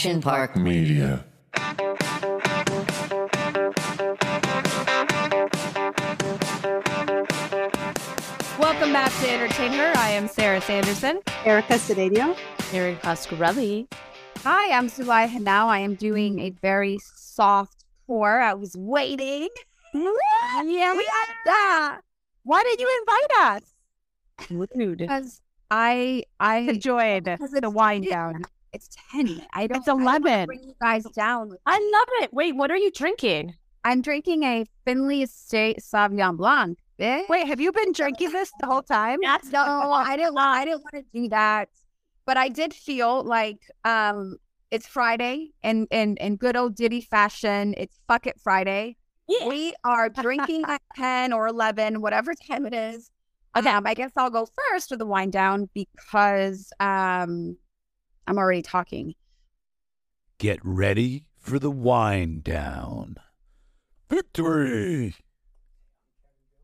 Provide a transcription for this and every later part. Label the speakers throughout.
Speaker 1: Action Park Media.
Speaker 2: Welcome back to Entertain Her. I am Sarah Sanderson.
Speaker 3: Erica Cedeno.
Speaker 4: Erin Coscarelli.
Speaker 5: Hi, I'm Zulay Henao. I am doing a very soft pour. I was waiting.
Speaker 3: Yeah, we got that. Why did you invite us?
Speaker 4: Rude.
Speaker 5: Because I I
Speaker 3: Enjoyed the
Speaker 5: it's
Speaker 3: wind down.
Speaker 5: It's ten. I don't.
Speaker 3: It's
Speaker 5: I don't
Speaker 3: 11.
Speaker 5: Bring you guys down.
Speaker 4: I love it. Wait, what are you drinking?
Speaker 5: I'm drinking a Finley Estate Sauvignon Blanc. bitch.
Speaker 3: Wait, have you been drinking this the whole time?
Speaker 5: no, I didn't. want- I didn't want to do that, but I did feel like um it's Friday and in in good old Diddy fashion. It's fuck it Friday.
Speaker 4: Yeah.
Speaker 5: We are drinking at 10 or 11, whatever time it is. Um, I guess I'll go first with the wind down because um, I'm already talking.
Speaker 6: Get ready for the wind down. Victory!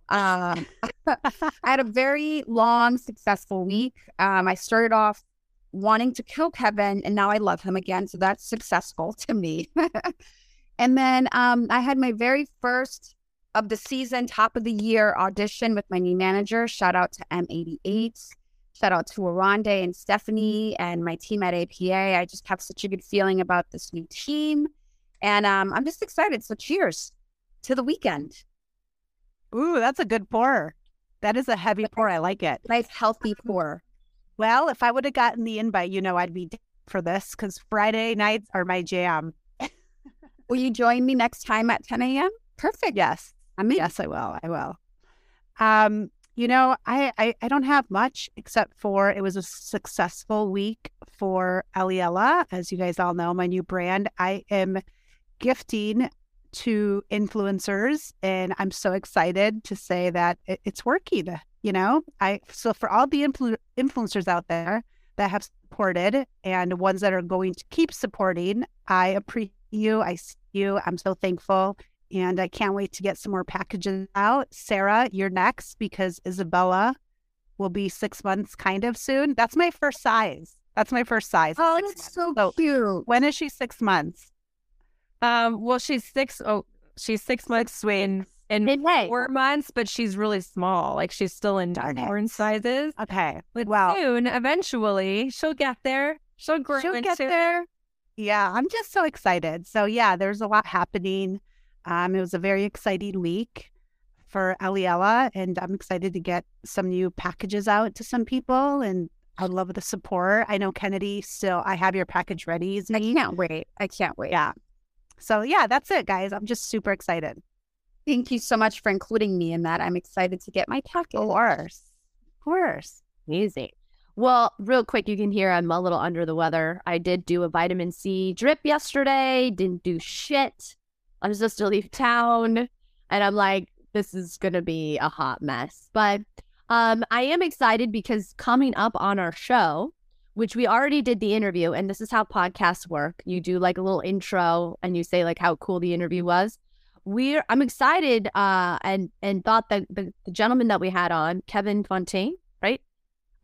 Speaker 5: Um, I had a very long, successful week. Um, I started off wanting to kill Kevin, and now I love him again. So that's successful to me. and then um, I had my very first of the season, top of the year audition with my new manager. Shout out to M88. Shout out to Arande and Stephanie and my team at APA. I just have such a good feeling about this new team. And um, I'm just excited. So cheers to the weekend.
Speaker 3: Ooh, that's a good pour. That is a heavy pour. I like it.
Speaker 5: Nice, healthy pour.
Speaker 3: Well, if I would have gotten the invite, you know, I'd be for this because Friday nights are my jam.
Speaker 5: Will you join me next time at 10 a.m.? Perfect.
Speaker 3: Yes.
Speaker 5: I'm in.
Speaker 3: Yes, I will. I will. Um, you know, I, I I don't have much except for it was a successful week for Aliella, As you guys all know, my new brand. I am gifting to influencers, and I'm so excited to say that it, it's working. You know, I so for all the influ- influencers out there that have supported and ones that are going to keep supporting, I appreciate you. I see you. I'm so thankful and I can't wait to get some more packages out. Sarah, you're next because Isabella will be six months kind of soon. That's my first size. That's my first size.
Speaker 5: Oh, that's so
Speaker 3: months.
Speaker 5: cute.
Speaker 3: When is she six months?
Speaker 2: Um, well, she's six. Oh, she's six months in in
Speaker 5: In May.
Speaker 2: four months, but she's really small. Like she's still in
Speaker 3: Darn it.
Speaker 2: newborn sizes.
Speaker 3: Okay.
Speaker 2: But
Speaker 3: Wow.
Speaker 2: soon, eventually, she'll get there. She'll grow
Speaker 3: She'll
Speaker 2: into
Speaker 3: get there. Yeah, I'm just so excited. So yeah, there's a lot happening. Um, it was a very exciting week for Aliella, and I'm excited to get some new packages out to some people. And I love the support. I know Kennedy still. I have your package ready.
Speaker 5: I
Speaker 3: Zee.
Speaker 5: can't wait. I can't wait.
Speaker 3: Yeah. So yeah, that's it, guys. I'm just super excited.
Speaker 5: Thank you so much for including me in that. I'm excited to get my package.
Speaker 3: Of course, of course.
Speaker 4: Amazing. Well, real quick, you can hear I'm a little under the weather. I did do a vitamin C drip yesterday, didn't do shit. I was just to leave town, and I'm like, this is gonna be a hot mess. But um, I am excited because coming up on our show, which we already did the interview, and this is how podcasts work. You do like a little intro, and you say like how cool the interview was. We're I'm excited, uh, and and thought that the, the gentleman that we had on, Kevin Fonteyne, right?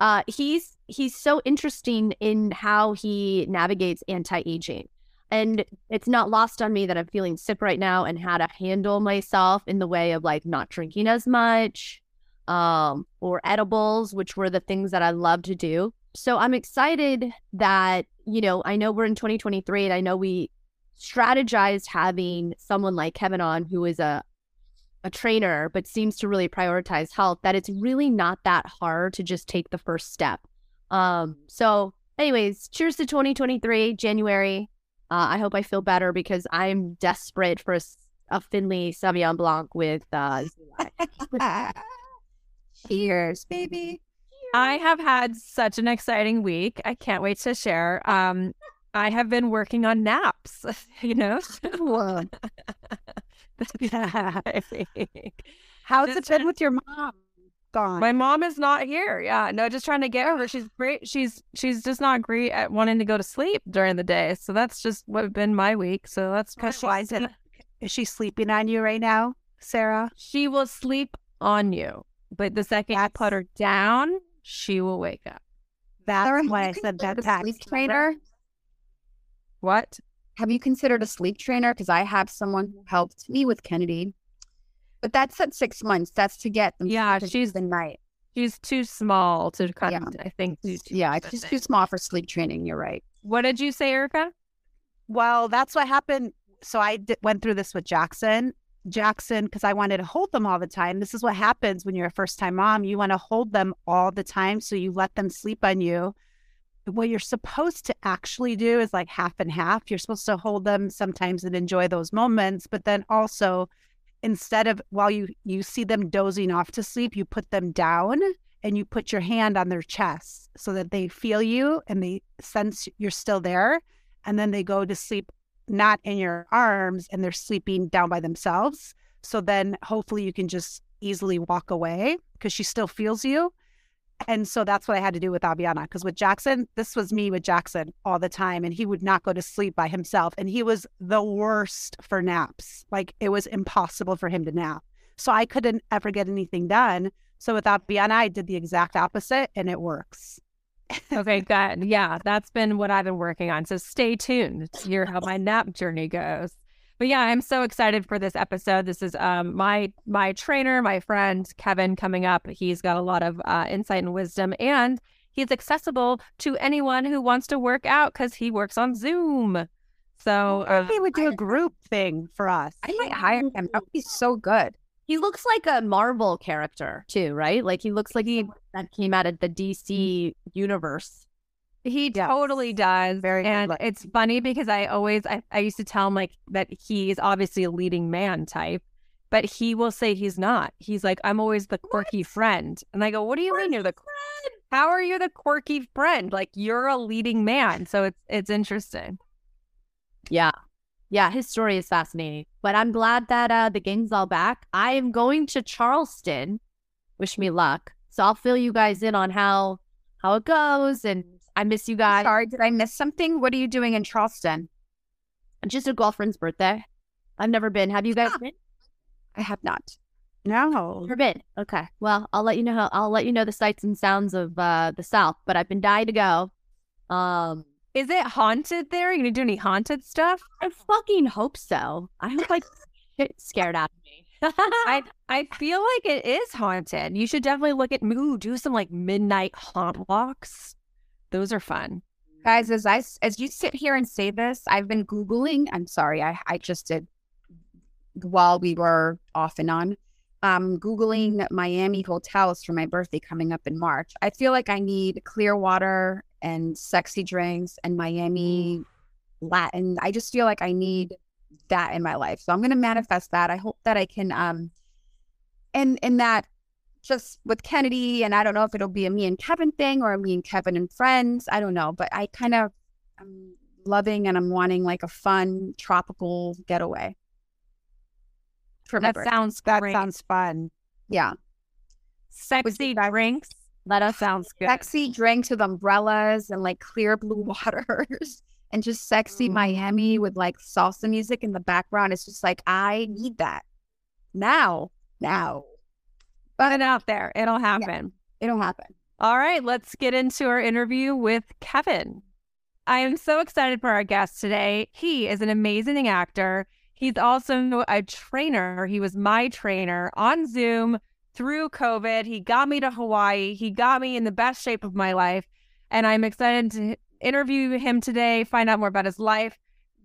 Speaker 4: uh, he's he's so interesting in how he navigates anti-aging and it's not lost on me that i'm feeling sick right now and how to handle myself in the way of like not drinking as much um, or edibles which were the things that i love to do. So i'm excited that you know i know we're in 2023 and i know we strategized having someone like kevin on who is a a trainer but seems to really prioritize health that it's really not that hard to just take the first step. Um so anyways cheers to 2023 january uh, i hope i feel better because i'm desperate for a finley sauvignon blanc with uh
Speaker 5: Cheers, baby.
Speaker 2: I have had such an exciting week. I can't wait to share. Um, I have been working on naps. You know,
Speaker 5: Whoa.
Speaker 3: How's it
Speaker 2: Just
Speaker 3: been
Speaker 2: trying-
Speaker 3: with your mom? Gone.
Speaker 2: my mom is not here. Yeah, no, just trying to get her. She's great. She's she's just not great at wanting to go to sleep during the day. So that's just what been my week. So that's kind of
Speaker 3: Why is it? Is she sleeping on you right now, Sarah?
Speaker 2: She will sleep on you, but the second you put her down, she will wake up.
Speaker 3: That's
Speaker 5: Sarah,
Speaker 3: why I said
Speaker 5: go
Speaker 3: that
Speaker 5: to
Speaker 3: tax
Speaker 5: sleep trainer.
Speaker 2: What?
Speaker 5: Have you considered a sleep trainer? Because I have someone who helped me with Kennedy, but that's at six months. That's to get them.
Speaker 2: Yeah,
Speaker 5: sleep
Speaker 2: she's-
Speaker 5: the night.
Speaker 2: She's too small to kind
Speaker 5: Yeah.
Speaker 2: of, I think. do too
Speaker 5: Yeah,
Speaker 2: much
Speaker 5: it's
Speaker 2: of
Speaker 5: just
Speaker 2: it.
Speaker 5: too small for sleep training. You're right.
Speaker 2: What did you say, Erica?
Speaker 3: Well, that's what happened. So I d- went through this with Jackson. Jackson, because I wanted to hold them all the time. This is what happens when you're a first time mom. You want to hold them all the time. So you let them sleep on you. What you're supposed to actually do is like half and half. You're supposed to hold them sometimes and enjoy those moments, but then also instead of while you you see them dozing off to sleep, you put them down and you put your hand on their chest so that they feel you and they sense you're still there and then they go to sleep not in your arms and they're sleeping down by themselves. So then hopefully you can just easily walk away because she still feels you. And so that's what I had to do with Aviana because with Jackson, this was me with Jackson all the time and he would not go to sleep by himself and he was the worst for naps. Like it was impossible for him to nap. So I couldn't ever get anything done. So with Aviana, I did the exact opposite and it works.
Speaker 2: Okay, good. Yeah, that's been what I've been working on. So stay tuned to hear how my nap journey goes. But yeah, I'm so excited for this episode. This is um my my trainer, my friend Kevin coming up. He's got a lot of uh, insight and wisdom, and he's accessible to anyone who wants to work out because he works on Zoom. So uh,
Speaker 3: he would do a group thing for us.
Speaker 5: I might hire him. That would be so good.
Speaker 4: He looks like a Marvel character too, right? Like he looks like he that came out of the DC universe.
Speaker 2: He
Speaker 3: Yes.
Speaker 2: totally does.
Speaker 3: Very
Speaker 2: and
Speaker 3: look.
Speaker 2: it's funny because I always I, I used to tell him like that he's obviously a leading man type, but he will say he's not. He's like, I'm always the quirky friend. And I go, What do you mean you're the friend? how are you the quirky friend? Like you're a leading man. So it's it's interesting.
Speaker 4: Yeah. Yeah, his story is fascinating. But I'm glad that uh the gang's all back. I am going to Charleston. Wish me luck. So I'll fill you guys in on how how it goes and I miss you guys.
Speaker 5: Sorry, did I miss something? What are you doing in Charleston?
Speaker 4: Just a girlfriend's birthday. I've never been. Have you guys
Speaker 5: Ah.
Speaker 4: been?
Speaker 5: I have not.
Speaker 3: No.
Speaker 4: Never been. Okay. Well, I'll let you know how I'll let you know the sights and sounds of uh the South, but I've been dying to go. Um
Speaker 2: Is it haunted there? Are you gonna do any haunted stuff?
Speaker 4: I fucking hope so. I hope like shit scared out of me.
Speaker 2: I I feel like it is haunted. You should definitely look at ooh, do some like midnight haunt walks. Those are fun.
Speaker 5: Guys, as I as you sit here and say this, I've been googling. I'm sorry, I I just did while we were off and on. Um, googling Miami hotels for my birthday coming up in March. I feel like I need clear water and sexy drinks and Miami Latin. I just feel like I need that in my life. So I'm gonna manifest that. I hope that I can um and and that just with Kennedy, and I don't know if it'll be a me and Kevin thing or a me and Kevin and friends. I don't know, but I kind of I'm loving and I'm wanting like a fun tropical getaway.
Speaker 2: That
Speaker 5: birthday.
Speaker 2: sounds
Speaker 3: That
Speaker 2: great.
Speaker 3: sounds fun.
Speaker 5: yeah,
Speaker 2: Sexy drinks.
Speaker 4: Let us
Speaker 2: Sounds good.
Speaker 5: sexy drinks with umbrellas and like clear blue waters. And just sexy
Speaker 2: Mm.
Speaker 5: Miami with like salsa music in the background. It's just like I need that now. Now
Speaker 2: Put it out there. It'll happen.
Speaker 5: it'll happen.
Speaker 2: All right, let's get into our interview with Kevin. I am so excited for our guest today. He is an amazing actor. He's also a trainer. He was my trainer on Zoom through COVID. He got me to Hawaii. He got me in the best shape of my life. And I'm excited to interview him today, find out more about his life.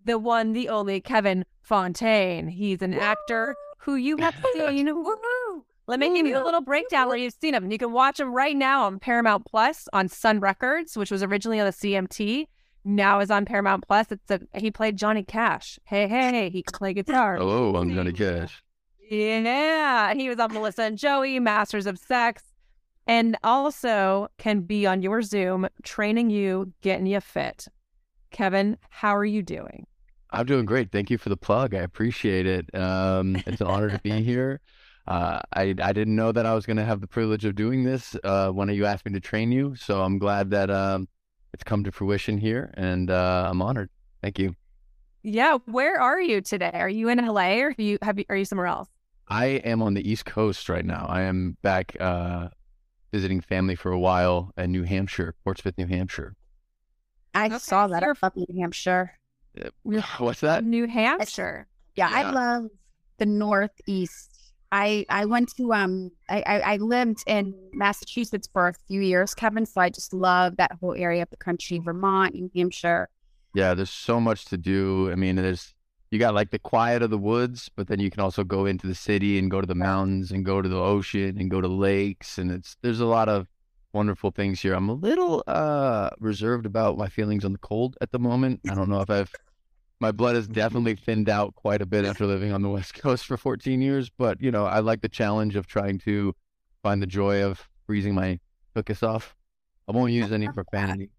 Speaker 2: The one, the only Kevin Fonteyne. He's an actor who you have seen. Let me give you a little breakdown where you've seen him. You can watch him right now on Paramount Plus on Sun Records, which was originally on the CMT. Now is on Paramount Plus. It's a he played Johnny Cash. Hey, hey, he can play guitar.
Speaker 1: Hello, I'm Johnny Cash.
Speaker 2: Yeah, he was on Melissa and Joey, Masters of Sex, and also can be on your Zoom training you, getting you fit. Kevin, how are you doing?
Speaker 1: I'm doing great. Thank you for the plug. I appreciate it. Um, it's an honor to be here. Uh, I I didn't know that I was going to have the privilege of doing this uh, when you asked me to train you. So I'm glad that um, it's come to fruition here, and uh, I'm honored. Thank you.
Speaker 2: Yeah, where are you today? Are you in LA or have you have you, are you somewhere else?
Speaker 1: I am on the East Coast right now. I am back uh, visiting family for a while in New Hampshire, Portsmouth, New Hampshire.
Speaker 5: I
Speaker 2: Okay,
Speaker 5: saw that up in New Hampshire.
Speaker 1: What's that?
Speaker 2: New Hampshire.
Speaker 5: Yeah, I love the Northeast. I I went to um I, I I lived in Massachusetts for a few years, Kevin. So I just love that whole area of the country, Vermont, New Hampshire.
Speaker 1: Yeah, there's so much to do. I mean, there's you got like the quiet of the woods, but then you can also go into the city and go to the mountains and go to the ocean and go to lakes and it's there's a lot of wonderful things here. I'm a little uh reserved about my feelings on the cold at the moment. I don't know if I've my blood has mm-hmm. definitely thinned out quite a bit after living on the West Coast for 14 years, but you know, I like the challenge of trying to find the joy of freezing my cookies off. I won't use any profanity.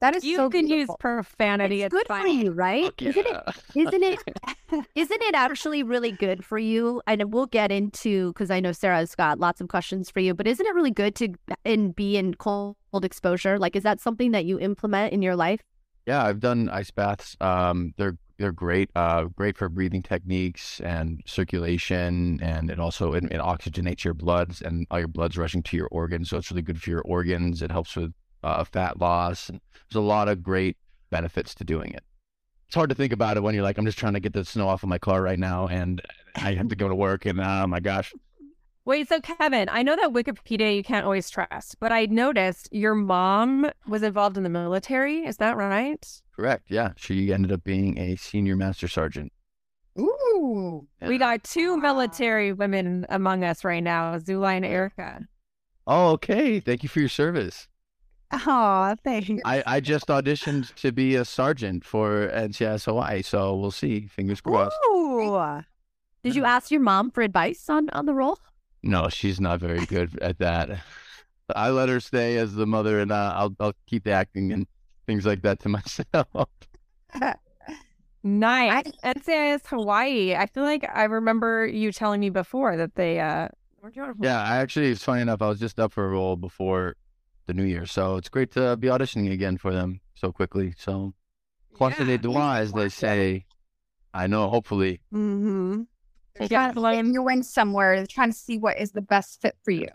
Speaker 5: That is
Speaker 2: You
Speaker 5: so
Speaker 2: can use profanity.
Speaker 4: It's
Speaker 2: It's,
Speaker 4: good for you, right?
Speaker 1: Fuck
Speaker 4: Isn't it?
Speaker 1: yeah.
Speaker 4: Isn't it? Isn't it actually really good for you? And we'll get into because I know Sarah's got lots of questions for you. But isn't it really good to and be in cold exposure? Like, is that something that you implement in your life?
Speaker 1: Yeah, I've done ice baths. Um, they're they're great. Uh, great for breathing techniques and circulation, and it also it, it oxygenates your bloods and all your blood's rushing to your organs, so it's really good for your organs. It helps with uh, fat loss, and there's a lot of great benefits to doing it. It's hard to think about it when you're like, I'm just trying to get the snow off of my car right now, and I have to go to work, and oh my gosh,
Speaker 2: Wait, so Kevin, I know that Wikipedia you can't always trust, but I noticed your mom was involved in the military. Is that right?
Speaker 1: correct? Yeah, she ended up being a senior master sergeant.
Speaker 5: Ooh.
Speaker 2: We got two military women among us right now, Zulay and Erica.
Speaker 1: Oh, okay. Thank you for your service.
Speaker 3: Oh, thanks.
Speaker 1: I, I just auditioned to be a sergeant for NCIS Hawaii, so we'll see. Fingers crossed.
Speaker 3: Ooh.
Speaker 4: Did you ask your mom for advice on on the role?
Speaker 1: No, she's not very good at that. I let her stay as the mother, and uh, I'll I'll keep the acting and things like that to myself.
Speaker 2: Nice. NCIS Hawaii. I feel like I remember you telling me before that they uh were doing
Speaker 1: yeah, I actually, it's funny enough. I was just up for a role before the new year, so it's great to be auditioning again for them so quickly. So, croisez les doigts, as they say. I know. Hopefully,
Speaker 3: Mm-hmm.
Speaker 5: They're
Speaker 2: Yeah,
Speaker 5: trying to you in somewhere. They're trying to see what is the best fit for you.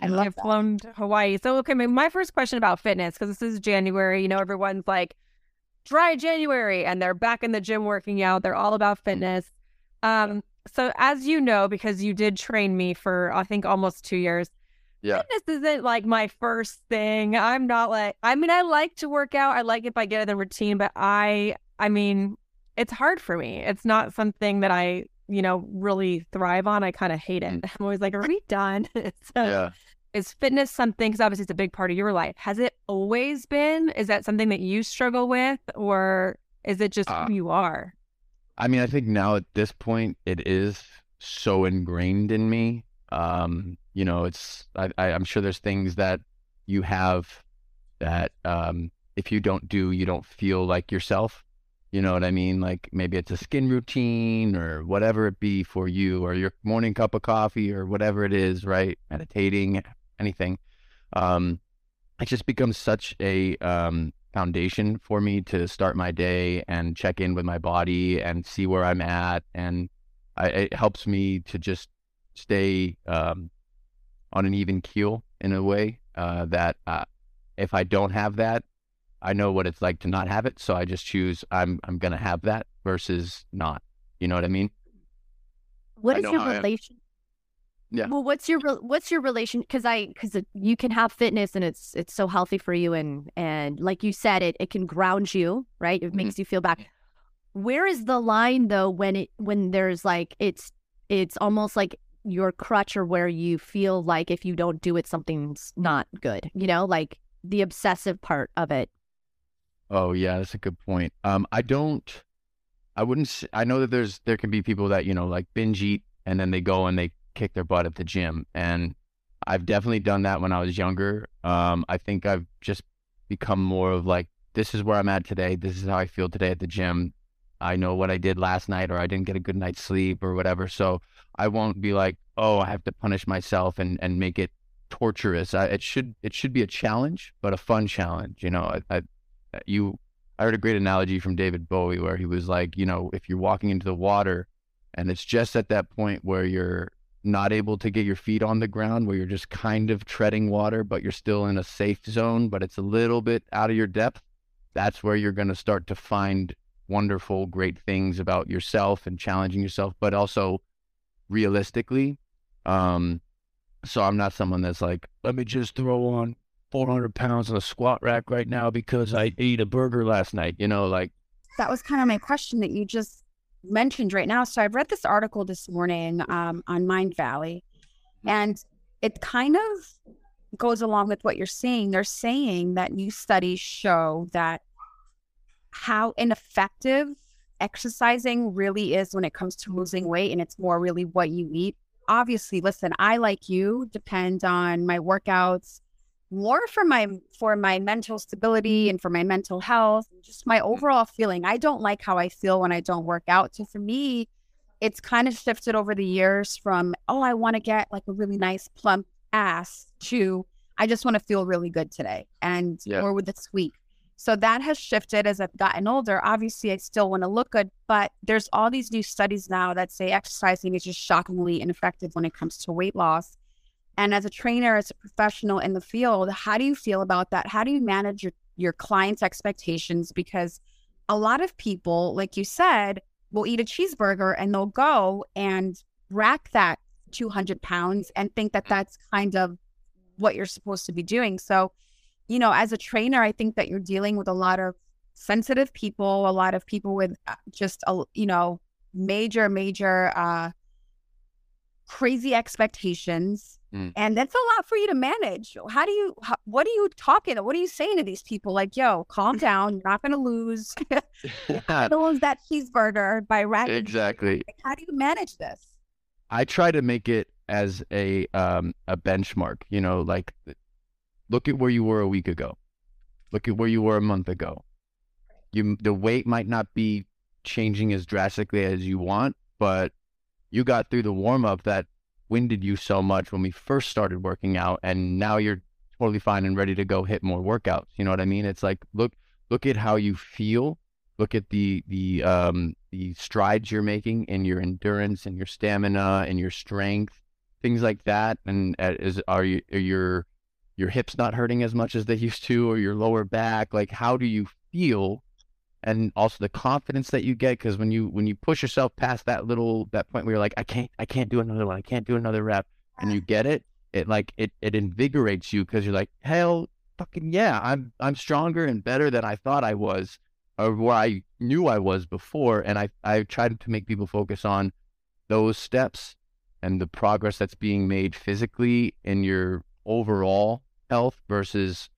Speaker 5: I
Speaker 2: I
Speaker 5: love
Speaker 2: have
Speaker 5: that.
Speaker 2: flown to Hawaii. So, okay, my, my first question about fitness, because this is January, you know, everyone's like, dry January, and they're back in the gym working out. They're all about fitness. Um, so, as you know, because you did train me for, I think, almost two years,
Speaker 1: Yeah.
Speaker 2: fitness isn't like my first thing. I'm not like, I mean, I like to work out. I like if I get in the routine, but I, I mean, it's hard for me. It's not something that I, you know, really thrive on. I kind of hate it. I'm always like, are we done? so,
Speaker 1: yeah.
Speaker 2: is fitness something because obviously it's a big part of your life has it always been is that something that you struggle with or is it just
Speaker 1: Uh,
Speaker 2: who you are
Speaker 1: I mean, I think now at this point, it is so ingrained in me. Um, you know, it's I, I, I'm sure there's things that you have that um, if you don't do, you don't feel like yourself. You know what I mean? Like maybe it's a skin routine or whatever it be for you, or your morning cup of coffee or whatever it is, right? Meditating, anything. Um, it just becomes such a um, foundation for me to start my day and check in with my body and see where I'm at. And I, it helps me to just stay um, on an even keel in a way uh, that uh, if I don't have that, I know what it's like to not have it. So I just choose I'm I'm gonna have that versus not. You know what I mean?
Speaker 4: What
Speaker 1: I
Speaker 4: is your
Speaker 1: how I am.
Speaker 4: relation?
Speaker 1: Yeah.
Speaker 4: Well, what's your what's your relation? Because I because you can have fitness and it's it's so healthy for you and and like you said, it it can ground you, right? It
Speaker 1: Mhm.
Speaker 4: makes you feel back. Where is the line though when it when there's like it's it's almost like your crutch or where you feel like if you don't do it something's not good you know like the obsessive part of it
Speaker 1: Oh yeah, that's a good point. Um, I don't, I wouldn't. I know that there's there can be people that you know like binge eat and then they go and they kick their butt at the gym, and I've definitely done that when I was younger. Um, I think I've just become more of like this is where I'm at today. This is how I feel today at the gym. I know what I did last night, or I didn't get a good night's sleep, or whatever. So I won't be like, oh, I have to punish myself and and make it torturous. I, it should it should be a challenge, but a fun challenge. You know, I, I you I heard a great analogy from David Bowie where he was like, you know, if you're walking into the water and it's just at that point where you're not able to get your feet on the ground, where you're just kind of treading water, but you're still in a safe zone, but it's a little bit out of your depth, that's where you're going to start to find wonderful, great things about yourself and challenging yourself, but also realistically. Um, so I'm not someone that's like,
Speaker 6: Let me just throw on 400 pounds on a squat rack right now because I ate a burger last night.
Speaker 1: you know, like
Speaker 5: that was kind of my question that you just mentioned right now. So I've read this article this morning um, on Mind Valley, and it kind of goes along with what you're saying. They're saying that new studies show that how ineffective exercising really is when it comes to losing weight, and it's more really what you eat. Obviously, listen, I like you depend on my workouts more for my for my mental stability and for my mental health and just my mm. overall feeling. I don't like how i feel when i don't work out. So for me it's kind of shifted over the years from oh i want to get like a really nice plump ass to i just want to feel really good today and
Speaker 1: Yeah.
Speaker 5: or with this week. So that has shifted as i've gotten older. Obviously i still want to look good but there's all these new studies now that say exercising is just shockingly ineffective when it comes to weight loss and as a trainer, as a professional in the field, how do you feel about that? How do you manage your, your clients' expectations? Because a lot of people, like you said, will eat a cheeseburger and they'll go and rack that 200 pounds and think that that's kind of what you're supposed to be doing. So, you know, as a trainer, I think that you're dealing with a lot of sensitive people, a lot of people with uh, just, a, you know, major, major, uh, crazy expectations
Speaker 1: Mm.
Speaker 5: and that's a lot for you to manage how do you how, what are you talking what are you saying to these people like yo calm down you're not going to lose lose that cheeseburger by racking
Speaker 1: exactly.
Speaker 5: Like, how do you manage this
Speaker 1: I try to make it as a um a benchmark, you know, like look at where you were a week ago. Look at where you were a month ago. You the weight might not be changing as drastically as you want, but you got through the warm up that winded you so much when we first started working out and now you're totally fine and ready to go hit more workouts. You know what I mean? It's like look look at how you feel look at the the um the strides you're making in your endurance and your stamina and your strength things like that and uh, is are you are your your hips not hurting as much as they used to or your lower back like how do you feel and also the confidence that you get because when you when you push yourself past that little that point where you're like i can't i can't do another one i can't do another rep and you get it it like it it invigorates you because you're like hell fucking yeah i'm i'm stronger and better than i thought i was or where I knew I was before. And I, I tried to make people focus on those steps and the progress that's being made physically in your overall health versus,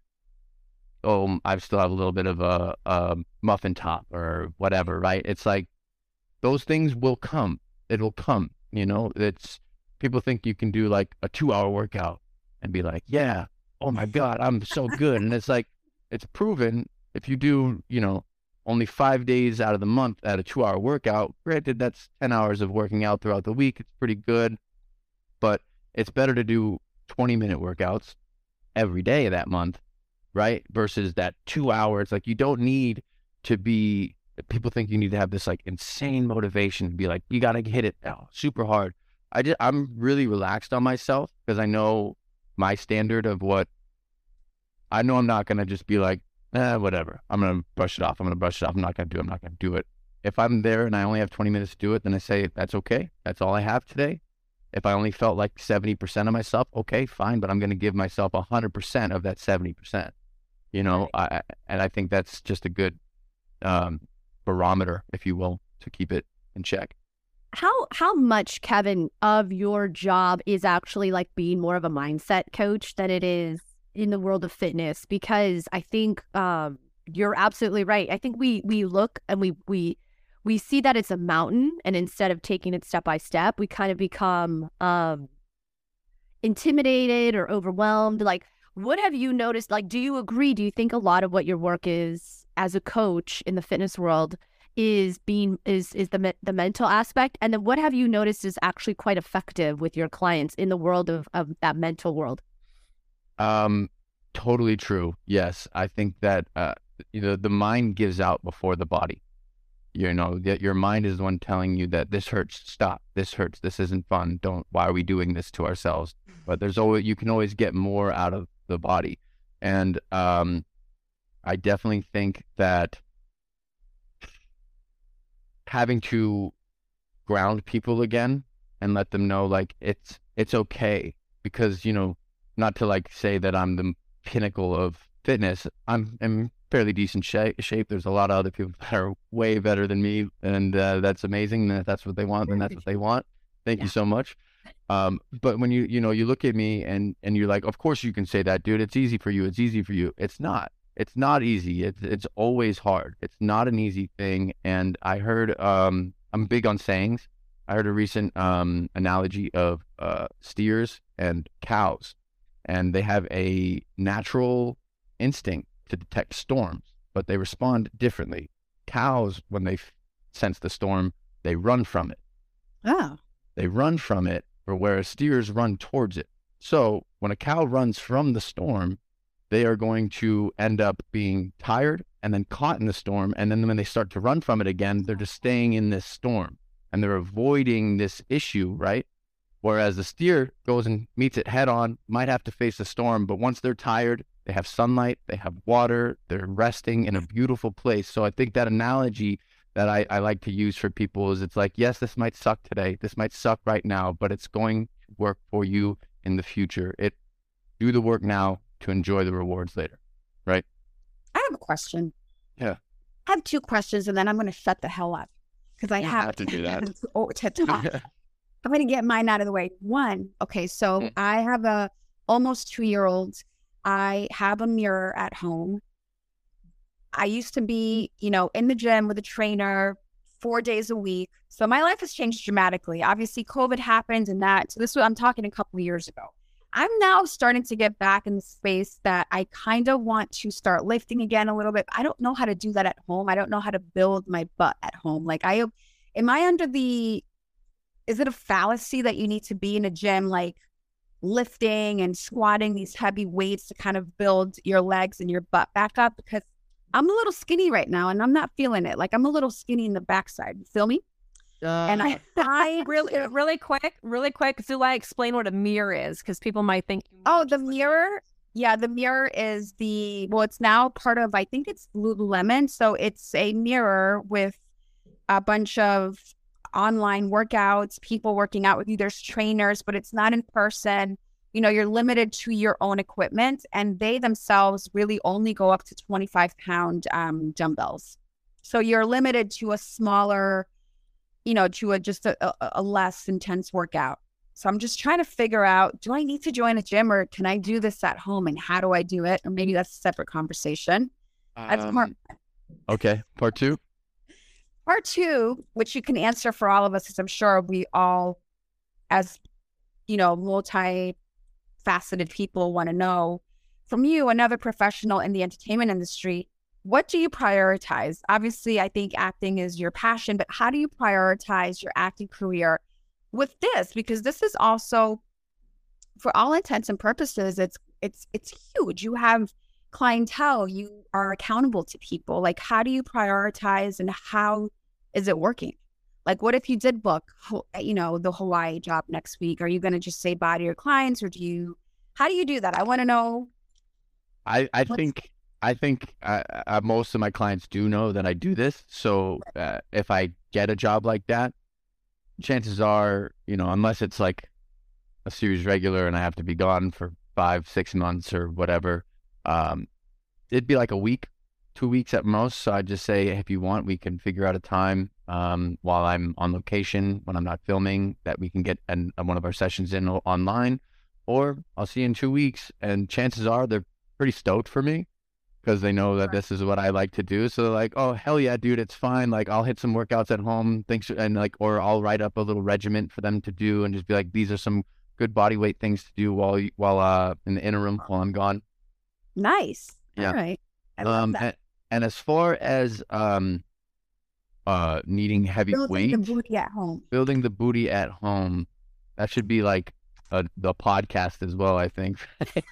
Speaker 1: oh, I still have a little bit of a, a muffin top or whatever, right? It's like those things will come. It'll come, you know, it's people think you can do like a two hour workout and be like, yeah, oh my God, I'm so good. And it's like, it's proven if you do, you know, only five days out of the month at a two hour workout, granted, that's 10 hours of working out throughout the week. It's pretty good, but it's better to do 20 minute workouts every day of that month, right? Versus that two hours. Like, you don't need to be, people think you need to have this like insane motivation to be like, you got to hit it super hard. I just, I'm really relaxed on myself because I know my standard of what I know I'm not to just be like, eh, whatever. I'm to brush it off. I'm to brush it off. I'm not to do it. I'm not to do it. If I'm there and I only have 20 minutes to do it, then I say, that's okay. That's all I have today. If I only felt like 70% of myself, okay, fine, but I'm to give myself 100% of that 70%. You know, I, and I think that's just a good um, barometer, if you will, to keep it in check.
Speaker 4: how how much kevin of your job is actually like being more of a mindset coach than it is in the world of fitness? Because i think um you're absolutely right. I think we we look and we we we see that it's a mountain and instead of taking it step by step we kind of become um intimidated or overwhelmed. Like what have you noticed like do you agree do you think a lot of what your work is as a coach in the fitness world is being is is the the mental aspect and then what have you noticed is actually quite effective with your clients in the world of of that mental world
Speaker 1: Um, totally true. Yes, I think that uh, you know, the mind gives out before the body. You know that your mind is the one telling you that this hurts. Stop. This hurts. This isn't fun. Don't. Why are we doing this to ourselves? But there's always you can always get more out of the body, and um, I definitely think that having to ground people again and let them know like it's it's okay because you know not to like say that I'm the pinnacle of fitness. I'm in fairly decent shape. shape. There's a lot of other people that are way better than me, and uh, that's amazing. And if that's what they want, then that's what they want. Thank you so much. Um, but when you you know you look at me and and you're like, of course you can say that, dude. It's easy for you. It's easy for you. It's not. It's not easy. It's it's always hard. It's not an easy thing. And I heard um, I'm big on sayings. I heard a recent um, analogy of uh, steers and cows, and they have a natural instinct to detect storms, but they respond differently. Cows, when they f- sense the storm, they run from it.
Speaker 3: Oh,
Speaker 1: They run from it, or whereas steers run towards it. So when a cow runs from the storm, they are going to end up being tired and then caught in the storm. And then when they start to run from it again, they're just staying in this storm and they're avoiding this issue, right? Whereas the steer goes and meets it head on, might have to face the storm, but once they're tired, they have sunlight, they have water, they're resting in a beautiful place. So I think that analogy that I, I like to use for people is it's like, yes, this might suck today, this might suck right now, but it's going to work for you in the future. It do the work now to enjoy the rewards later. Right.
Speaker 5: I have a question.
Speaker 1: Yeah.
Speaker 5: I have two questions, and then I'm going to shut the hell up because I have,
Speaker 1: have to do that.
Speaker 5: to talk. I'm going to get mine out of the way. One, okay, so
Speaker 1: Mm.
Speaker 5: I have a almost two year old. I have a mirror at home. I used to mm. be, you know, in the gym with a trainer four days a week. So my life has changed dramatically. Obviously, COVID happened and that. So this was, I'm talking a couple of years ago. I'm now starting to get back in the space that I kind of want to start lifting again a little bit. I don't know how to do that at home. I don't know how to build my butt at home. Like I am I under the is it a fallacy that you need to be in a gym like lifting and squatting these heavy weights to kind of build your legs and your butt back up because I'm a little skinny right now and I'm not feeling it. Like I'm a little skinny in the backside. You feel me? Uh, and I, I
Speaker 2: Really, really quick, really quick. Zulay, explain what a mirror is because people might think.
Speaker 5: Oh, the mirror. Yeah, the mirror is the well, it's now part of I think it's Lululemon. So it's a mirror with a bunch of online workouts, people working out with you. There's trainers, but it's not in person. You know, you're limited to your own equipment, and they themselves really only go up to 25 pound um, dumbbells. So you're limited to a smaller, you know, to a just a, a, less intense workout. So I'm just trying to figure out do I need to join a gym or can I do this at home and how do I do it? Or maybe that's a separate conversation. That's part,
Speaker 1: Um, okay, part two.
Speaker 5: part two, which you can answer for all of us, because I'm sure we all, as you know, multi faceted people want to know from you, another professional in the entertainment industry, what do you prioritize? Obviously, I think acting is your passion, but how do you prioritize your acting career with this? Because this is also, for all intents and purposes, it's it's it's huge. You have clientele, you are accountable to people. Like, how do you prioritize and how is it working? Like, what if you did book, you know, the Hawaii job next week? Are you going to just say bye to your clients, or do you? How do you do that? I want to know.
Speaker 1: I, I think I think uh, uh, most of my clients do know that I do this. So uh, if I get a job like that, chances are, you know, unless it's like a series regular and I have to be gone for five, six months or whatever, um, it'd be like a week, two weeks at most. So I just say, if you want, we can figure out a time um, while I'm on location when I'm not filming that we can get an, one of our sessions in online, or I'll see you in two weeks. And chances are they're pretty stoked for me because they know that this is what I like to do. So they're like, "Oh hell yeah, dude, it's fine. Like I'll hit some workouts at home, thanks." And like, or I'll write up a little regiment for them to do, and just be like, "These are some good body weight things to do while you- while uh in the interim while I'm gone."
Speaker 5: Nice.
Speaker 1: Yeah.
Speaker 5: All right. I love
Speaker 1: Um,
Speaker 5: that.
Speaker 1: And, as far as um, uh, needing heavy
Speaker 5: Building
Speaker 1: weight, building
Speaker 5: the booty at home.
Speaker 1: building the booty at home, that should be like a the podcast as well. I think.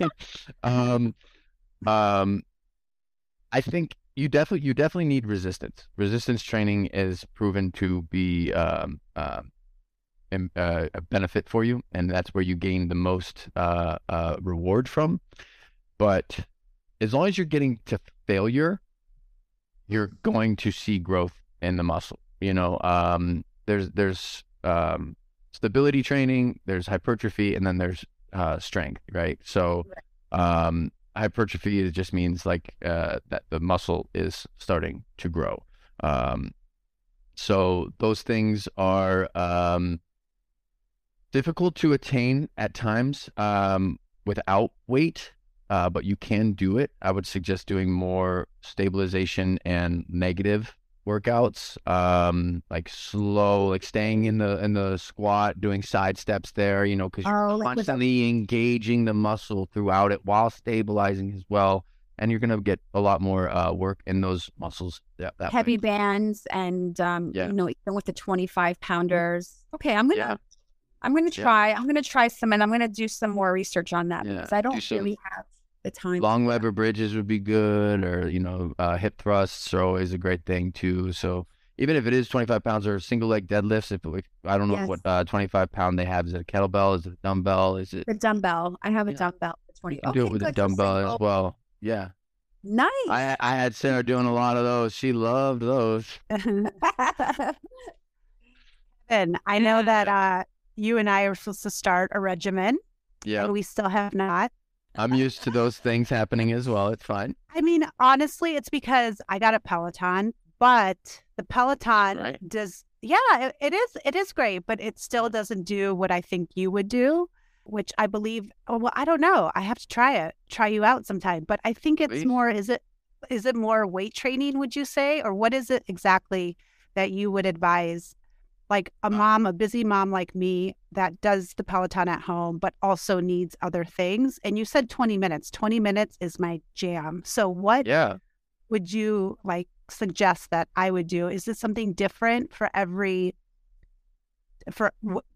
Speaker 1: um, um, I think you definitely you definitely need resistance. Resistance training is proven to be um, um, im- uh, a benefit for you, and that's where you gain the most uh, uh, reward from. But as long as you're getting to failure, you're going to see growth in the muscle. You know, um, there's there's um, stability training, there's hypertrophy, and then there's uh, strength, right? So, um, hypertrophy it just means like uh, that the muscle is starting to grow. Um, so those things are um, difficult to attain at times um, without weight, uh, but you can do it. I would suggest doing more stabilization and negative workouts, um, like slow, like staying in the in the squat, doing side steps there, you know, because you're
Speaker 5: Oh, like
Speaker 1: constantly engaging the muscle throughout it while stabilizing as well, and you're gonna get a lot more uh, work in those muscles. That, that way.
Speaker 5: heavy bands and um
Speaker 1: Yeah.
Speaker 5: you know even with the 25 pounders okay i'm gonna
Speaker 1: Yeah.
Speaker 5: i'm gonna
Speaker 1: Yeah.
Speaker 5: try i'm gonna try some and i'm gonna do some more research on that
Speaker 1: Yeah.
Speaker 5: because i
Speaker 1: Do
Speaker 5: don't
Speaker 1: some
Speaker 5: really have the time
Speaker 1: long lever bridges would be good or you know uh, hip thrusts are always a great thing too so even if it is 25 pounds or single leg deadlifts if it, i don't know
Speaker 5: Yes.
Speaker 1: what uh, 25 pound they have is it a kettlebell is it a dumbbell is it
Speaker 5: the dumbbell i have a
Speaker 1: Yeah.
Speaker 5: dumbbell 20
Speaker 1: you can do it with a dumbbell as well yeah.
Speaker 5: Nice.
Speaker 1: I i had sarah doing a lot of those she loved those.
Speaker 3: And I know that uh, you and I are supposed to start a regimen,
Speaker 1: yeah
Speaker 3: and we still have not.
Speaker 1: I'm used to those things happening as well it's fine
Speaker 3: I mean, honestly, it's because I got a Peloton, but the Peloton
Speaker 1: Right.
Speaker 3: does, yeah, it, it is, it is great, but it still doesn't do what I think you would do, which I believe. Oh, well, I don't know. I have to try it, try you out sometime. But I think it's more. Is it, is it more weight training? Would you say, or what is it exactly that you would advise? Like a mom, a busy mom like me that does the Peloton at home, but also needs other things. And you said 20 minutes. 20 minutes is my jam. So, what
Speaker 1: yeah
Speaker 3: would you like suggest that I would do? Is this something different for every, for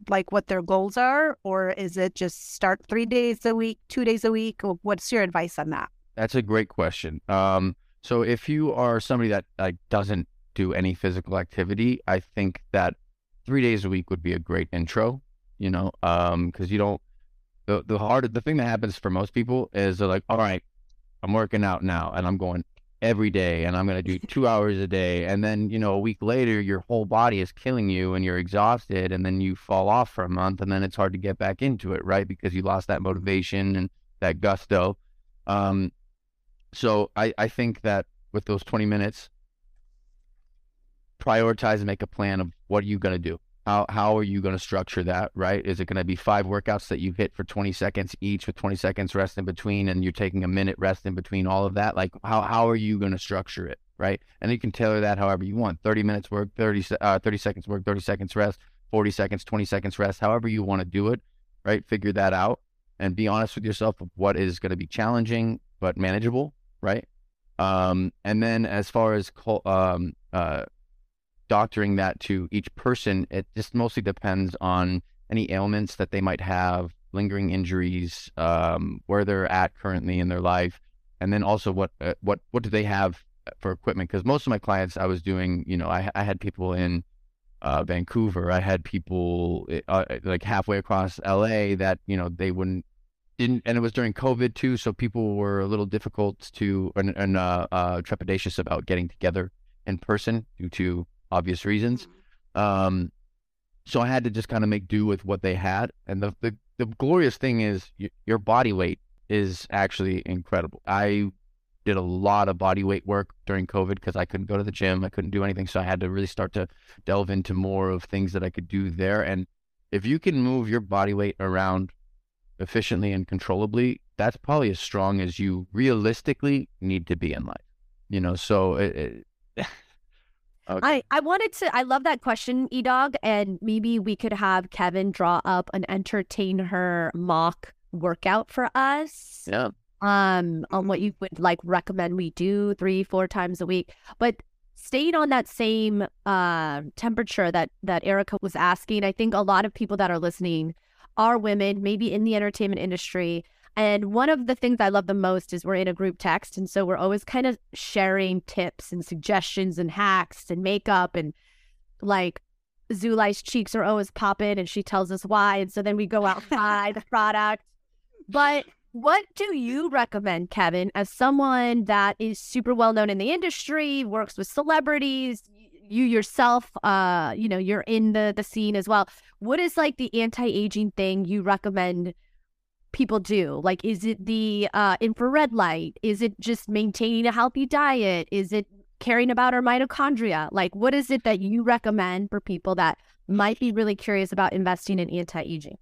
Speaker 3: like what their goals are? Or is it just start three days a week, two days a week? What's your advice on that?
Speaker 1: That's a great question. Um, so if you are somebody that like doesn't do any physical activity, I think that three days a week would be a great intro. You know, um, because you don't. The the hard the thing that happens for most people is they're like, all right, I'm working out now, and I'm going every day, and I'm gonna do two hours a day, and then you know a week later, your whole body is killing you, and you're exhausted, and then you fall off for a month, and then it's hard to get back into it, right? Because you lost that motivation and that gusto. Um, so I, I think that with those 20 minutes, prioritize and make a plan of what are you going to do? How, how are you going to structure that, right? Is it going to be five workouts that you hit for 20 seconds each with 20 seconds rest in between and you're taking a minute rest in between all of that? Like how, how are you going to structure it, right? And you can tailor that however you want. 30 minutes work, 30, se- uh, 30 seconds work, 30 seconds rest, 40 seconds, 20 seconds rest, however you want to do it, right? Figure that out and be honest with yourself of what is going to be challenging but manageable, right? Um, and then as far as um, uh, doctoring that to each person, it just mostly depends on any ailments that they might have, lingering injuries, um, where they're at currently in their life, and then also what uh, what what do they have for equipment? Because most of my clients, I was doing, you know, I I had people in uh, Vancouver, I had people uh, like halfway across LA that you know they wouldn't didn't, and it was during COVID too, so people were a little difficult to and, and uh, uh, trepidatious about getting together in person due to obvious reasons. Um, so I had to just kind of make do with what they had, and the the, the glorious thing is y- your body weight is actually incredible. I did a lot of body weight work during COVID because I couldn't go to the gym, I couldn't do anything, so I had to really start to delve into more of things that I could do there. And if you can move your body weight around efficiently and controllably, that's probably as strong as you realistically need to be in life. You know, so it, it okay.
Speaker 4: I, I wanted to I love that question, Edog, and maybe we could have Kevin draw up an entertain her mock workout for us.
Speaker 1: yeah,
Speaker 4: Um, on what you would like recommend we do three, four times a week. But staying on that same uh temperature that that Erica was asking, I think a lot of people that are listening are women, maybe in the entertainment industry. And one of the things I love the most is we're in a group text. And so we're always kind of sharing tips and suggestions and hacks and makeup. And like Zulay's cheeks are always popping and she tells us why. And so then we go out buy the product. But what do you recommend, Kevin, as someone that is super well known in the industry, works with celebrities, you yourself, uh, you know, you're in the the scene as well. What is like the anti-aging thing you recommend people do? Like, is it the uh, infrared light? Is it just maintaining a healthy diet? Is it caring about our mitochondria? Like, what is it that you recommend for people that might be really curious about investing in anti-aging?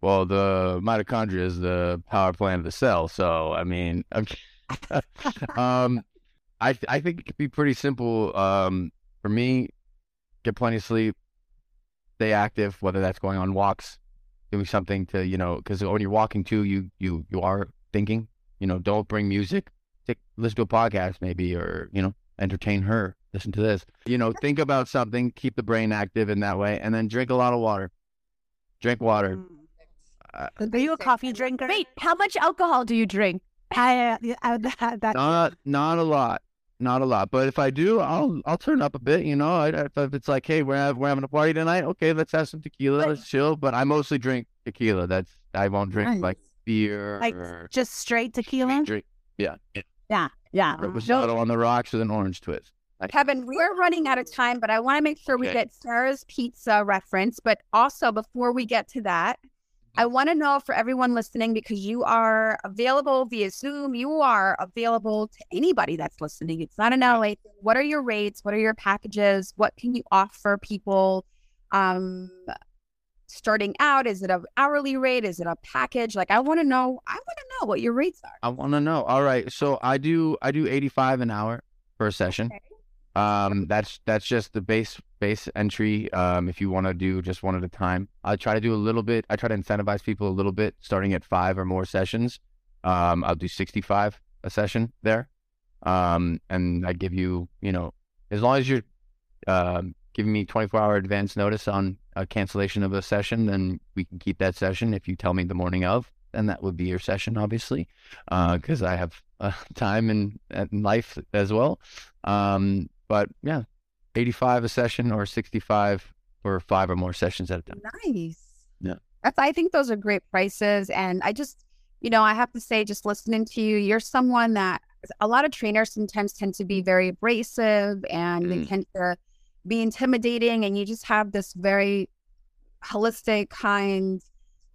Speaker 1: Well, the mitochondria is the power plant of the cell. So, I mean, um, I I think it could be pretty simple. Um, for me, get plenty of sleep, stay active, whether that's going on walks, doing something to you know, because when you're walking too, you you you are thinking. You know, don't bring music. Take listen to a podcast maybe, or you know, entertain her. Listen to this. You know, think about something, keep the brain active in that way, and then drink a lot of water. Drink water. Uh,
Speaker 3: Are you a coffee drinker?
Speaker 4: Wait, how much alcohol do you drink?
Speaker 3: I, uh, I, that, that,
Speaker 1: not not a lot, not a lot. But if I do, I'll I'll turn up a bit. You know, I, if, it's like, hey, we're have, we're having a party tonight. Okay, let's have some tequila. Let's chill. But I mostly drink tequila. That's I won't drink
Speaker 5: Nice.
Speaker 1: like beer
Speaker 3: like just straight tequila.
Speaker 1: drink. Yeah,
Speaker 3: Yeah, yeah.
Speaker 1: reposado on the rocks with an orange twist.
Speaker 5: Kevin, we're running out of time, but I want to make sure we get Sarah's pizza reference. But also, before we get to that, I want to know for everyone listening because you are available via Zoom, you are available to anybody that's listening. It's not an LA. thing. What are your rates? What are your packages? What can you offer people? Um, starting out, is it an hourly rate? Is it a package? Like, I want to know. I want to know what your rates are.
Speaker 1: I want to know. All right, so I do I do eighty five an hour per session.
Speaker 5: Okay.
Speaker 1: Um, that's that's just the base base entry. Um, if you want to do just one at a time, I try to do a little bit. I try to incentivize people a little bit, starting at five or more sessions. Um, I'll do sixty five a session there. Um, and I give you, you know, as long as you're um, giving me twenty four hour advance notice on a cancellation of a session, then we can keep that session. If you tell me the morning of, then that would be your session, obviously, because I have uh, time and, and life as well. Um, but yeah, 85 a session or 65 for five or more sessions at a time.
Speaker 5: Nice.
Speaker 1: Yeah.
Speaker 5: That's I think those are great prices. And I just, you know, I have to say, just listening to you, you're someone that a lot of trainers sometimes tend to be very abrasive and they
Speaker 1: Mm.
Speaker 5: tend to be intimidating. And you just have this very holistic kind,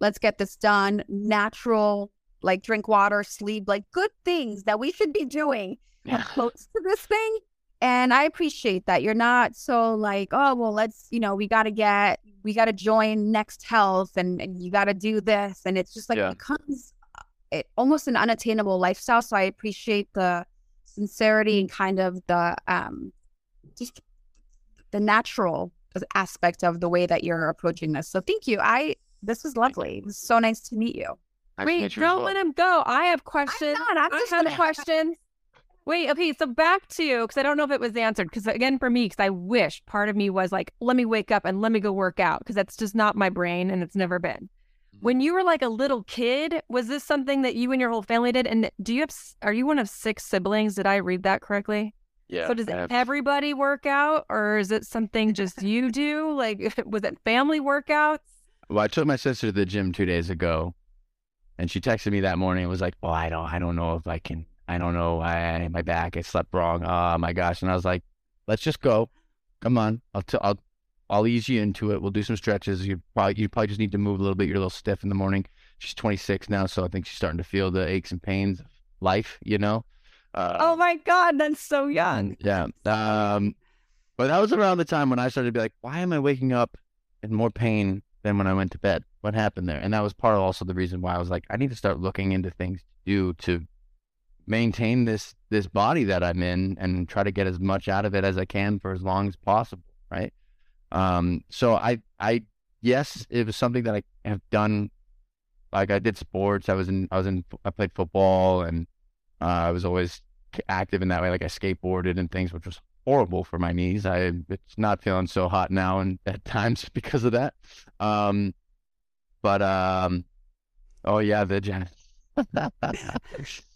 Speaker 5: let's get this done, natural, like drink water, sleep, like good things that we should be doing close to this thing. And I appreciate that. You're not so like, oh, well, let's, you know, we got to get, we got to join Next Health and, and you got to do this. And it's just like,
Speaker 1: Yeah.
Speaker 5: it becomes uh, it, almost an unattainable lifestyle. So I appreciate the sincerity and kind of the, um, just the natural aspect of the way that you're approaching this. So thank you. I, this was lovely. It was so nice to meet you.
Speaker 1: Nice
Speaker 2: Wait,
Speaker 1: meet you as
Speaker 2: don't
Speaker 1: well.
Speaker 2: let him go. I have questions.
Speaker 5: not. I'm
Speaker 2: I
Speaker 5: just
Speaker 2: have
Speaker 5: gonna-
Speaker 2: questions. Wait, okay, so back to because I don't know if it was answered. Because again, for me, because I wish part of me was like, let me wake up and let me go work out because that's just not my brain and it's never been. Mm-hmm. When you were like a little kid, was this something that you and your whole family did? And do you have? Are you one of six siblings? Did I read that correctly?
Speaker 1: Yeah.
Speaker 2: so does
Speaker 1: have-
Speaker 2: everybody work out, or is it something just you do? Like, was it family workouts?
Speaker 1: Well, I took my sister to the gym two days ago, and she texted me that morning. and was like, well, I don't, I don't know if I can. I don't know. I my back. I slept wrong. Oh my gosh!" And I was like, "Let's just go. Come on. I'll t- I'll I'll ease you into it. We'll do some stretches. You probably you probably just need to move a little bit. You're a little stiff in the morning. She's 26 now, so I think she's starting to feel the aches and pains of life. You know. Uh,
Speaker 2: oh my God, that's so young.
Speaker 1: yeah. Um, but that was around the time when I started to be like, why am I waking up in more pain than when I went to bed? What happened there? And that was part of also the reason why I was like, I need to start looking into things to do to maintain this this body that I'm in and try to get as much out of it as I can for as long as possible. Right. Um, so I I yes, it was something that I have done like I did sports. I was in I was in I played football and uh, I was always active in that way. Like I skateboarded and things, which was horrible for my knees. I it's not feeling so hot now and at times because of that. Um, but um, oh yeah, the.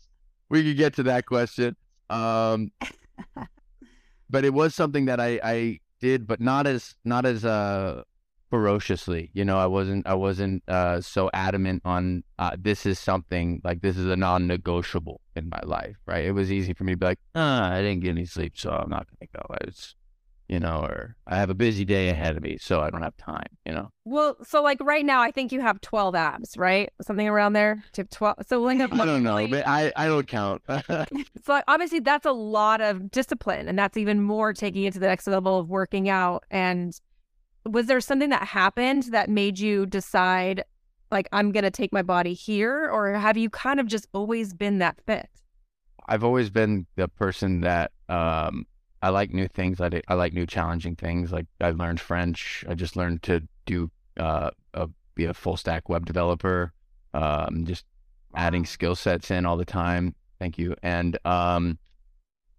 Speaker 1: we could get to that question. Um, but it was something that I I did, but not as not as uh ferociously. You know, I wasn't I wasn't uh so adamant on uh, this is something like this is a non-negotiable in my life, right? It was easy for me to be like, ah, I didn't get any sleep, so I'm not gonna go. It's you know, or I have a busy day ahead of me, so I don't have time, you know.
Speaker 2: Well, so like right now, I think you have 12 abs, right? Something around there. To 12. So like,
Speaker 1: I don't know, but I, I don't count.
Speaker 2: so obviously that's a lot of discipline, and that's even more taking it to the next level of working out. And was there something that happened that made you decide, like, I'm going to take my body here, or have you kind of just always been that fit?
Speaker 1: I've always been the person that um, I like new things. I, I like new challenging things. Like I learned French. I just learned to do uh, a, be a full stack web developer. Um, just adding skill sets in all the time. Thank you. And um,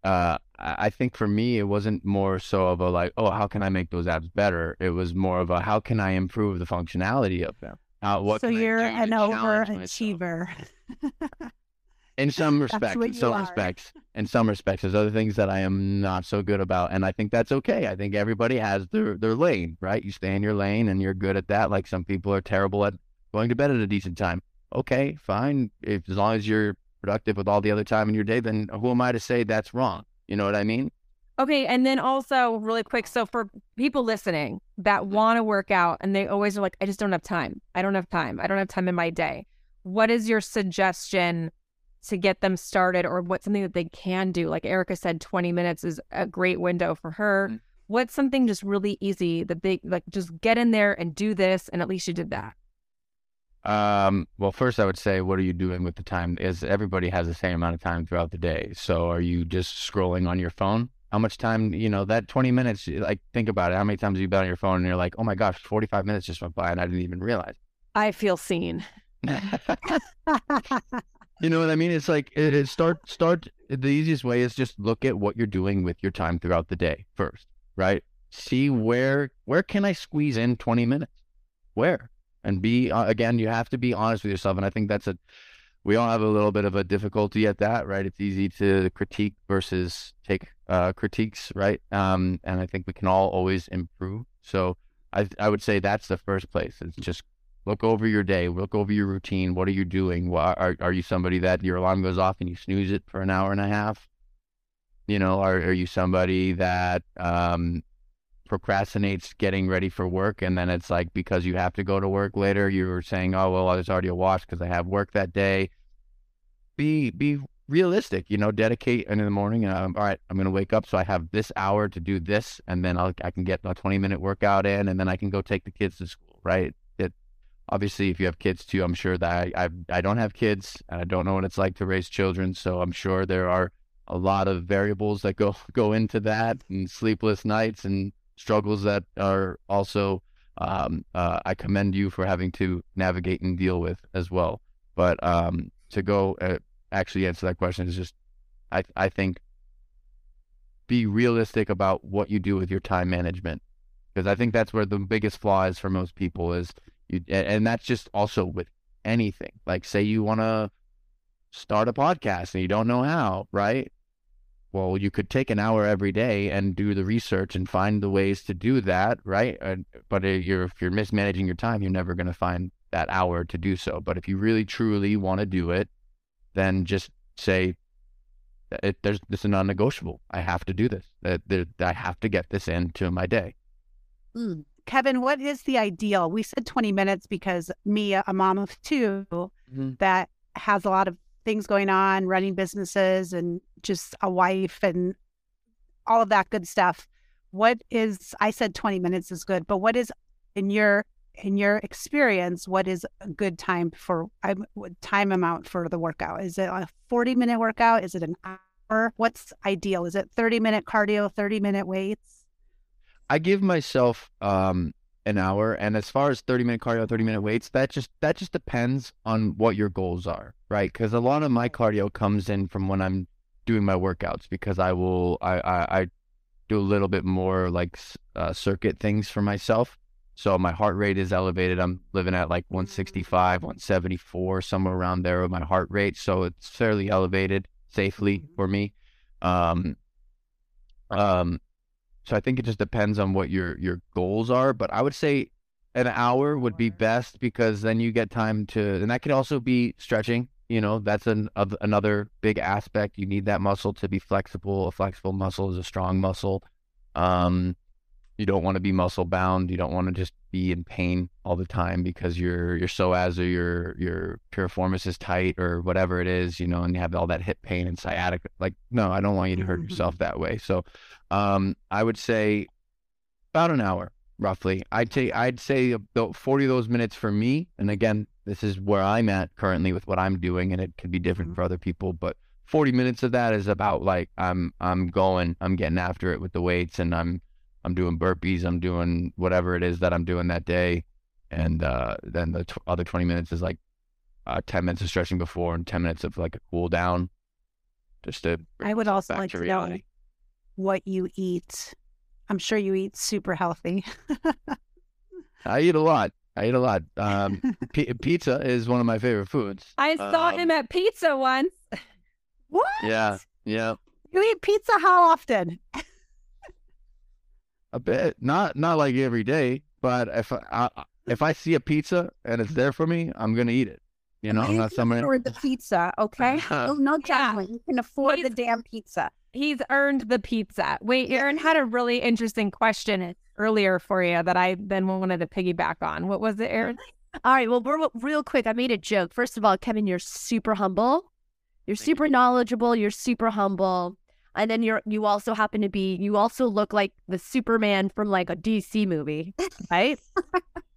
Speaker 1: uh, I think for me, it wasn't more so of a like, oh, how can I make those apps better? It was more of a how can I improve the functionality of them? What
Speaker 3: so you're an overachiever.
Speaker 1: in some respects, in some are. respects, in some respects, there's other things that I am not so good about, and I think that's okay. I think everybody has their their lane, right? You stay in your lane, and you're good at that. Like some people are terrible at going to bed at a decent time. Okay, fine. If as long as you're productive with all the other time in your day, then who am I to say that's wrong? You know what I mean?
Speaker 2: Okay, and then also really quick, so for people listening that mm-hmm. want to work out and they always are like, I just don't have time. I don't have time. I don't have time in my day. What is your suggestion? To get them started or what's something that they can do. Like Erica said, 20 minutes is a great window for her. Mm-hmm. What's something just really easy that they like just get in there and do this and at least you did that?
Speaker 1: Um, well, first I would say, what are you doing with the time? Is everybody has the same amount of time throughout the day. So are you just scrolling on your phone? How much time, you know, that 20 minutes, like think about it. How many times have you been on your phone and you're like, oh my gosh, 45 minutes just went by and I didn't even realize.
Speaker 2: I feel seen.
Speaker 1: You know what I mean? It's like it, it start start. The easiest way is just look at what you're doing with your time throughout the day first, right? See where where can I squeeze in 20 minutes? Where? And be uh, again, you have to be honest with yourself. And I think that's a we all have a little bit of a difficulty at that, right? It's easy to critique versus take uh, critiques, right? Um, and I think we can all always improve. So I I would say that's the first place. It's just Look over your day. Look over your routine. What are you doing? Are are you somebody that your alarm goes off and you snooze it for an hour and a half? You know, are are you somebody that um, procrastinates getting ready for work and then it's like because you have to go to work later, you're saying, "Oh well, I there's already a wash because I have work that day." Be be realistic. You know, dedicate in the morning. Um, all right, I'm going to wake up, so I have this hour to do this, and then I'll, I can get a 20 minute workout in, and then I can go take the kids to school. Right? Obviously if you have kids too i'm sure that I, I, I don't have kids and i don't know what it's like to raise children so i'm sure there are a lot of variables that go go into that and sleepless nights and struggles that are also um, uh, i commend you for having to navigate and deal with as well. But um, to go uh, actually answer that question is just i i think be realistic about what you do with your time management because i think that's where the biggest flaw is for most people is you, and that's just also with anything. Like, say you want to start a podcast and you don't know how, right? Well, you could take an hour every day and do the research and find the ways to do that, right? but if you're if you're mismanaging your time, you're never going to find that hour to do so. But if you really truly want to do it, then just say, it, "There's this is non-negotiable. I have to do this. I have to get this into my day."
Speaker 3: Mm. Kevin, what is the ideal? We said 20 minutes because me, a mom of 2 mm-hmm. that has a lot of things going on, running businesses and just a wife and all of that good stuff. What is I said 20 minutes is good, but what is in your in your experience, what is a good time for time amount for the workout? Is it a 40 minute workout? Is it an hour? What's ideal? Is it 30 minute cardio, 30 minute weights?
Speaker 1: I give myself um, an hour, and as far as thirty minute cardio, thirty minute weights, that just that just depends on what your goals are, right? Because a lot of my cardio comes in from when I'm doing my workouts because I will I I, I do a little bit more like uh, circuit things for myself. So my heart rate is elevated. I'm living at like 165, 174, somewhere around there with my heart rate. So it's fairly elevated safely for me. Um, um, so I think it just depends on what your your goals are. But I would say an hour would be best because then you get time to, and that could also be stretching. You know, that's an uh, another big aspect. You need that muscle to be flexible. A flexible muscle is a strong muscle. Um, you don't want to be muscle bound. You don't want to just be in pain all the time because your your psoas or your your piriformis is tight or whatever it is, you know, and you have all that hip pain and sciatica. Like, no, I don't want you to hurt yourself that way. So, um, I would say about an hour roughly. I'd say I'd say about forty of those minutes for me. And again, this is where I'm at currently with what I'm doing, and it could be different for other people, but. 40 minutes of that is about like I'm I'm going I'm getting after it with the weights and I'm I'm doing burpees, I'm doing whatever it is that I'm doing that day, and uh, then the t- other 20 minutes is like uh, 10 minutes of stretching before and 10 minutes of like a cool down, just to.
Speaker 3: I would also like to know
Speaker 1: reality.
Speaker 3: What you eat. I'm sure you eat super healthy.
Speaker 1: I eat a lot. I eat a lot. Um, p- pizza is one of my favorite foods.
Speaker 2: I saw
Speaker 1: Um,
Speaker 2: him at pizza once.
Speaker 3: what?
Speaker 1: Yeah, yeah,
Speaker 3: You eat pizza how often?
Speaker 1: a bit. Not not like every day, but if I, I if I see a pizza and it's there for me, I'm gonna eat it. You know, I'm not
Speaker 5: can
Speaker 1: someone.
Speaker 5: afford the pizza, okay? no, no
Speaker 2: Yeah.
Speaker 5: You can afford the damn pizza.
Speaker 2: He's earned the pizza. Wait, Erin had a really interesting question earlier for you that I then wanted to piggyback on. What was it, Erin?
Speaker 4: All right. Well, we're, real quick, I made a joke. First of all, Kevin, you're super humble. You're super knowledgeable. You're super humble. And then you're you also happen to be you also look like the Superman from like a DC movie, right?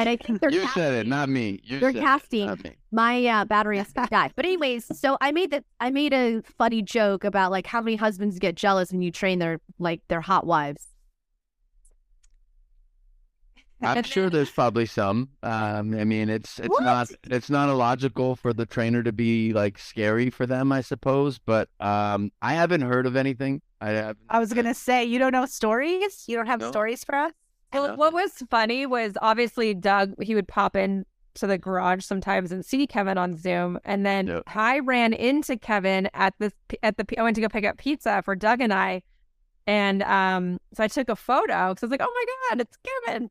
Speaker 4: and I think they're
Speaker 1: You
Speaker 4: cast-
Speaker 1: said it, not me. You
Speaker 4: They're
Speaker 1: said it,
Speaker 4: casting.
Speaker 1: not me.
Speaker 4: my uh, battery has to die. But anyways, so I made that I made a funny joke about like how many husbands get jealous when you train their like their hot wives.
Speaker 1: I'm
Speaker 2: And
Speaker 1: sure there's probably some. Um, I mean, it's it's
Speaker 5: What?
Speaker 1: not it's not illogical for the trainer to be like scary for them, I suppose. But um, I haven't heard of anything. I have.
Speaker 3: I was gonna say you don't know stories. You don't have
Speaker 1: No.
Speaker 3: stories for us.
Speaker 2: Well, what was funny was obviously Doug, he would pop in to the garage sometimes and see Kevin on Zoom. And then
Speaker 1: Yep.
Speaker 2: I ran into Kevin at this at the I went to go pick up pizza for Doug and I. And um so I took a photo because I was like, oh my God, it's Kevin.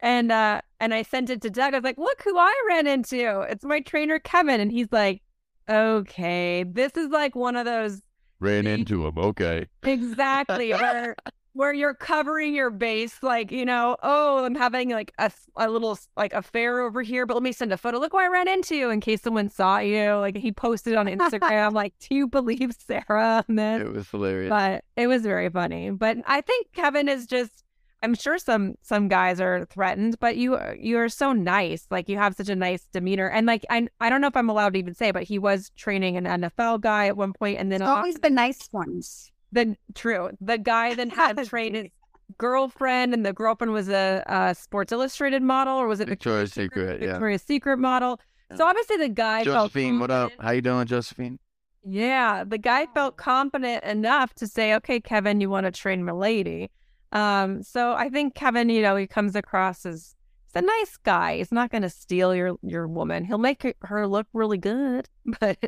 Speaker 2: And uh and I sent it to Doug. I was like, look who I ran into. It's my trainer Kevin. And he's like, okay, this is like one of those
Speaker 1: Ran into him. Okay.
Speaker 2: Exactly. where where you're covering your base, like, you know, oh, I'm having like a, a little like affair over here, but let me send a photo. Look what I ran into in case someone saw you. Like he posted on Instagram, like, do you believe Sarah this?
Speaker 1: It was hilarious.
Speaker 2: But it was very funny. But I think Kevin is just I'm sure some some guys are threatened, but you you're so nice. Like you have such a nice demeanor. And like I I don't know if I'm allowed to even say, but he was training an NFL guy at one point and then
Speaker 5: It's always the nice ones.
Speaker 2: The true. The guy then had trained his girlfriend, and the girlfriend was a, a Sports Illustrated model, or was it
Speaker 1: Victoria's Secret, yeah.
Speaker 2: Victoria's Secret model. So obviously the guy felt
Speaker 1: Josephine, what up? How you doing, Josephine?
Speaker 2: Yeah, the guy felt confident enough to say, "Okay, Kevin, you want to train my lady." Um, so I think Kevin, you know, he comes across as he's a nice guy. He's not going to steal your your woman. He'll make her- her look really good, but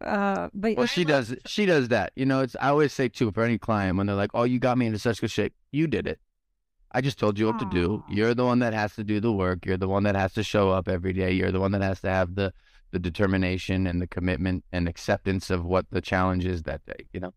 Speaker 2: uh, but
Speaker 1: Well, she does. She does that. You know, it's. I always say too for any client when they're like, "Oh, you got me into such good shape. You did it. I just told you what to do. You're the one that has to do the work. You're the one that has to show up every day. You're the one that has to have the the determination and the commitment and acceptance of what the challenge is that day. You know.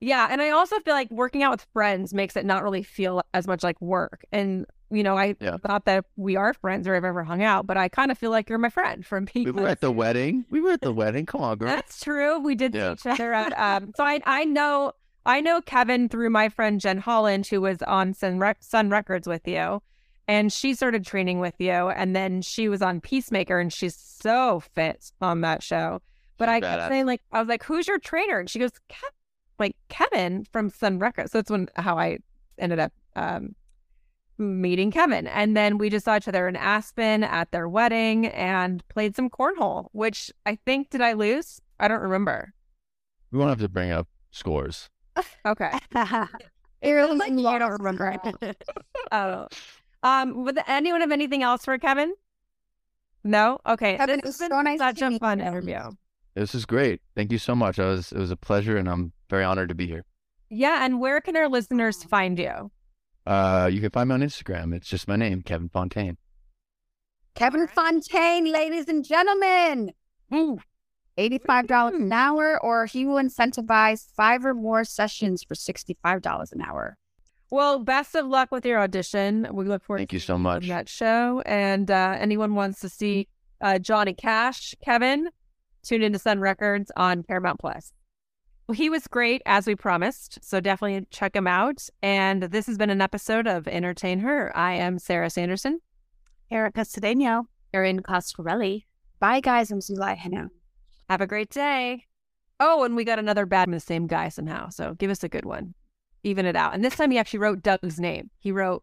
Speaker 2: Yeah, and I also feel like working out with friends makes it not really feel as much like work. And you know, I
Speaker 1: Yeah.
Speaker 2: thought that we are friends or I've ever hung out, but I kind of feel like you're my friend from people.
Speaker 1: We were at the wedding. We were at the wedding. Come on, girl.
Speaker 2: That's true. We did
Speaker 1: Yeah.
Speaker 2: see each other at um. So I I know I know Kevin through my friend Jen Holland, who was on Sun, Rec- Sun Records with you, and she started training with you, and then she was on Peacemaker, and she's so fit on that show. But I kept
Speaker 1: badass.
Speaker 2: saying like I was like, "Who's your trainer?" And she goes, Kev- "Like Kevin from Sun Records." So that's when how I ended up um meeting Kevin, and then we just saw each other in Aspen at their wedding and played some cornhole. Which I think did I lose? I don't remember.
Speaker 1: We won't have to bring up scores.
Speaker 2: Okay.
Speaker 5: Erin,
Speaker 2: Like,
Speaker 5: you
Speaker 2: you
Speaker 5: don't remember.
Speaker 2: Oh. Um, would anyone have anything else for Kevin? No? Okay.
Speaker 5: Kevin,
Speaker 2: this
Speaker 5: it was
Speaker 2: has
Speaker 5: so nice
Speaker 2: such
Speaker 5: to
Speaker 2: a
Speaker 5: meet
Speaker 2: fun
Speaker 5: you.
Speaker 2: interview.
Speaker 1: This is great. Thank you so much. I was. It was a pleasure, and I'm very honored to be here.
Speaker 2: Yeah, and where can our listeners find you?
Speaker 1: Uh, you can find me on Instagram. It's just my name, Kevin Fonteyne.
Speaker 5: Kevin Fonteyne, ladies and gentlemen.
Speaker 3: Ooh.
Speaker 5: $85 an hour, or he will incentivize five or more sessions for $65 an hour.
Speaker 2: Well, best of luck with your audition. We look forward
Speaker 1: Thank
Speaker 2: to
Speaker 1: you so much.
Speaker 2: that show. And uh, anyone wants to see uh, Johnny Cash, Kevin, tune into Sun Records on Paramount Plus. Well, he was great as we promised, so definitely check him out. And this has been an episode of EntertainHer. I am Sara Sanderson.
Speaker 3: Erica Cedeno.
Speaker 4: Erin Coscarelli.
Speaker 5: Bye, guys. I'm Zulay Henao.
Speaker 2: Have a great day. Oh, and we got another bad from the same guy somehow. So give us a good one. Even it out. And this time he actually wrote Doug's name. He wrote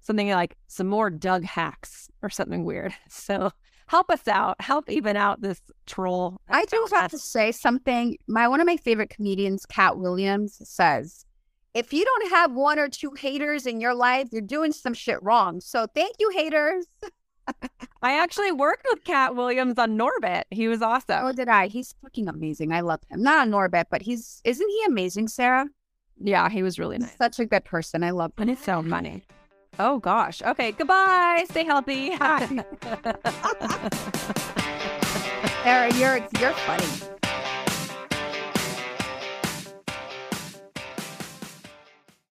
Speaker 2: something like some more Doug hacks or something weird. So help us out. Help even out this troll.
Speaker 5: I do have to say something. My one of my favorite comedians, Katt Williams, says, "If you don't have one or two haters in your life, you're doing some shit wrong." So thank you, haters.
Speaker 2: I actually worked with Katt Williams on Norbit. He was awesome.
Speaker 5: Oh, did I? He's fucking amazing. I love him. Not on Norbit, but he's isn't he amazing, Sarah?
Speaker 2: Yeah, he was really
Speaker 5: He's
Speaker 2: nice.
Speaker 5: such a good person. I love him.
Speaker 2: And it's so funny. Oh gosh. Okay. Goodbye. Stay healthy.
Speaker 5: Sarah, you're you're funny.